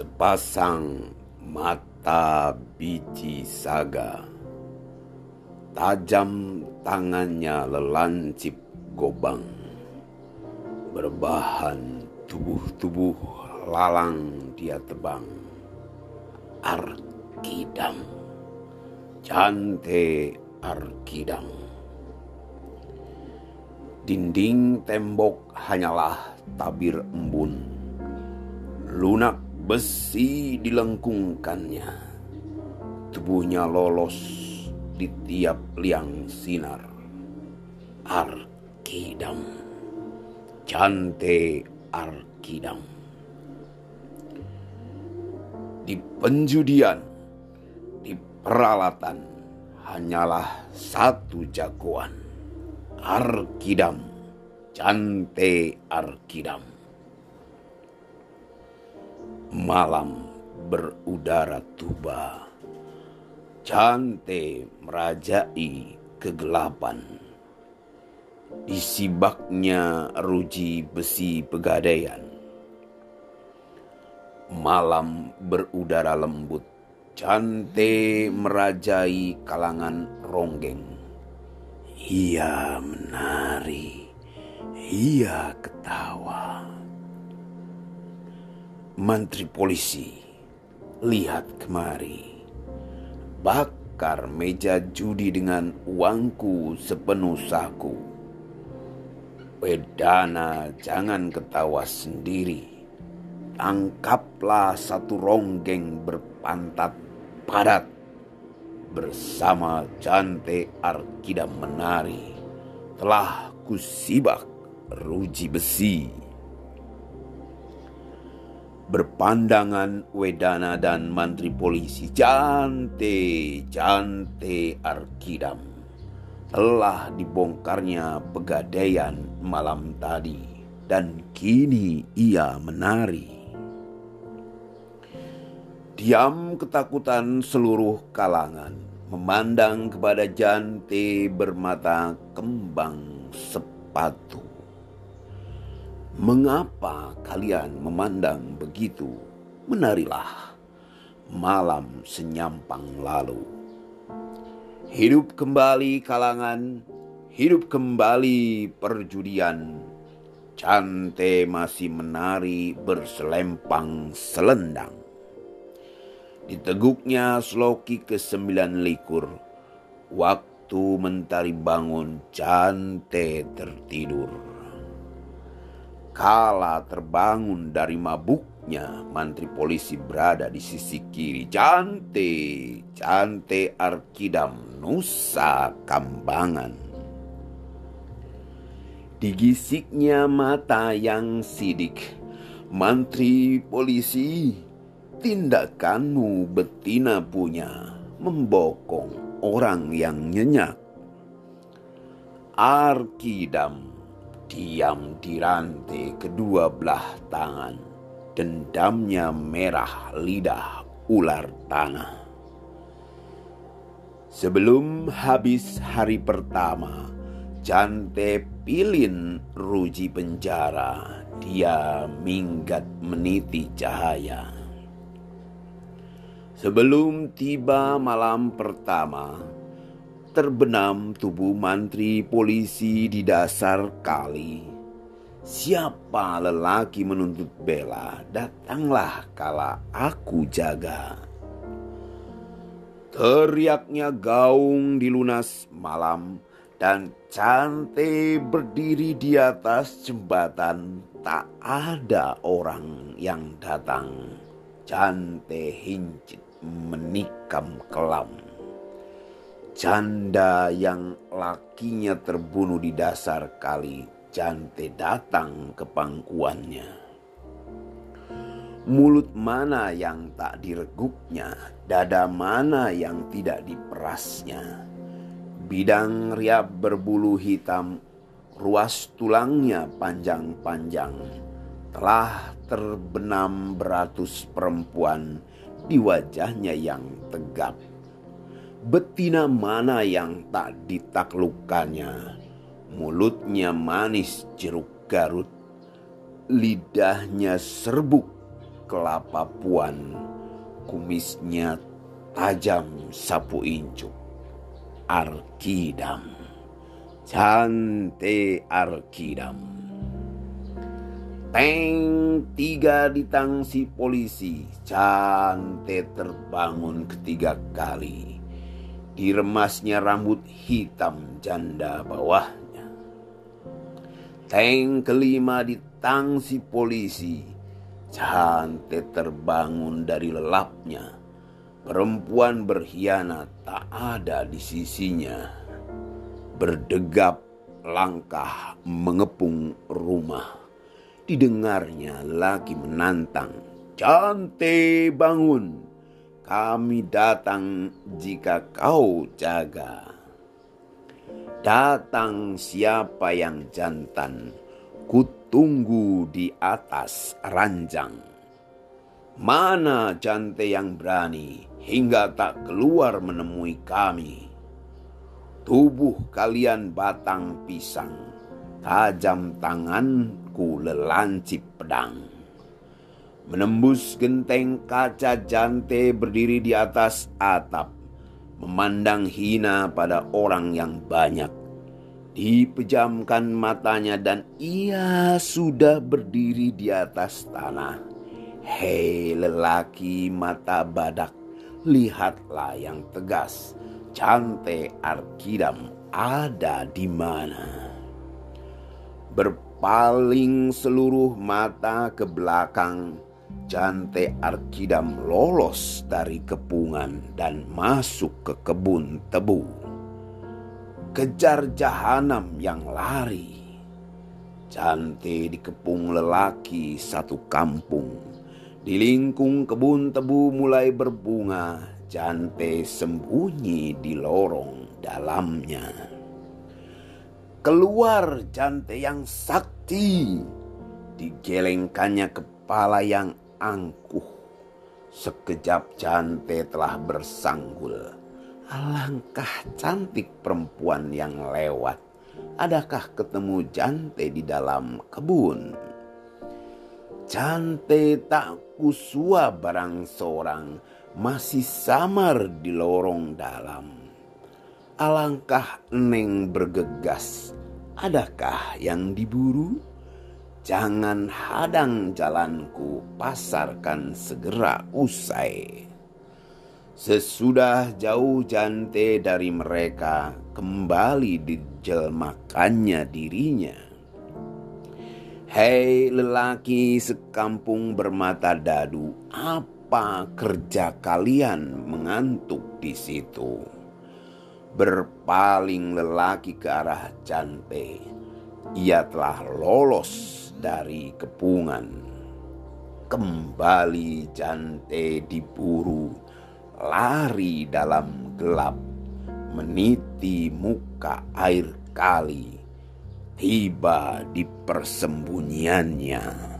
Sepasang mata biji saga. Tajam tangannya lelancip gobang. Berbahan tubuh-tubuh lalang dia tebang. Arkidam. Jante Arkidam. Dinding tembok hanyalah tabir embun. Lunak Besi dilengkungkannya. Tubuhnya lolos di tiap liang sinar. Arkidam. Cante Arkidam. Di penjudian, di peralatan, hanyalah satu jagoan. Arkidam. Cante Arkidam malam berudara tuba. Cante merajai kegelapan. Disibaknya ruji besi pegadaian. Malam berudara lembut. Cante merajai kalangan ronggeng. Ia menari, ia ketawa. Menteri Polisi, lihat kemari. Bakar meja judi dengan uangku sepenuh saku. Wedana jangan ketawa sendiri. Tangkaplah satu ronggeng berpantat padat bersama Jante Arkida menari. Telah kusibak ruji besi berpandangan Wedana dan Mantri Polisi Jante, Jante Arkidam telah dibongkarnya pegadaian malam tadi dan kini ia menari. Diam ketakutan seluruh kalangan memandang kepada Jante bermata kembang sepatu. Mengapa kalian memandang begitu? Menarilah malam senyampang lalu. Hidup kembali kalangan, hidup kembali perjudian. Cante masih menari berselempang selendang. Diteguknya sloki ke sembilan likur. Waktu mentari bangun, Cante tertidur. Kala terbangun dari mabuknya, mantri polisi berada di sisi kiri. Cante, cante Arkidam, Nusa Kambangan. Digisiknya mata yang sidik, mantri polisi, tindakanmu betina punya, membokong orang yang nyenyak. Arkidam diam di rantai kedua belah tangan. Dendamnya merah lidah ular tanah. Sebelum habis hari pertama, Jante pilin ruji penjara. Dia minggat meniti cahaya. Sebelum tiba malam pertama, terbenam tubuh mantri polisi di dasar kali. Siapa lelaki menuntut bela, datanglah kala aku jaga. Teriaknya gaung di lunas malam dan cantik berdiri di atas jembatan. Tak ada orang yang datang. Cantik hincit menikam kelam janda yang lakinya terbunuh di dasar kali Jante datang ke pangkuannya. Mulut mana yang tak direguknya, dada mana yang tidak diperasnya. Bidang riap berbulu hitam, ruas tulangnya panjang-panjang. Telah terbenam beratus perempuan di wajahnya yang tegap betina mana yang tak ditaklukkannya. Mulutnya manis jeruk garut, lidahnya serbuk kelapa puan, kumisnya tajam sapu injuk. Arkidam, Cante Arkidam. Teng tiga ditangsi polisi, Cante terbangun ketiga kali. Diremasnya rambut hitam janda bawahnya. Teng kelima ditangsi polisi, Cante terbangun dari lelapnya Perempuan berkhianat tak ada di sisinya. Berdegap langkah mengepung rumah. Didengarnya lagi menantang. Cantik bangun. Kami datang jika kau jaga. Datang siapa yang jantan. Kutunggu di atas ranjang. Mana jante yang berani hingga tak keluar menemui kami. Tubuh kalian batang pisang, tajam tanganku lelancip pedang. Menembus genteng kaca jante berdiri di atas atap, memandang hina pada orang yang banyak. Dipejamkan matanya dan ia sudah berdiri di atas tanah. Hei lelaki mata badak, lihatlah yang tegas. Cante Arkidam ada di mana? Berpaling seluruh mata ke belakang, Cante Arkidam lolos dari kepungan dan masuk ke kebun tebu. Kejar jahanam yang lari. Cante dikepung lelaki satu kampung di lingkung kebun tebu mulai berbunga, jante sembunyi di lorong dalamnya. Keluar jante yang sakti, digelengkannya kepala yang angkuh. Sekejap jante telah bersanggul. Alangkah cantik perempuan yang lewat. Adakah ketemu jante di dalam kebun? Cante tak kusua barang seorang masih samar di lorong dalam. Alangkah neng bergegas, adakah yang diburu? Jangan hadang jalanku, pasarkan segera usai. Sesudah jauh jante dari mereka, kembali dijelmakannya dirinya Hei lelaki sekampung bermata dadu, apa kerja kalian mengantuk di situ? Berpaling lelaki ke arah Jante, ia telah lolos dari kepungan. Kembali Jante diburu, lari dalam gelap, meniti muka air kali tiba di persembunyiannya.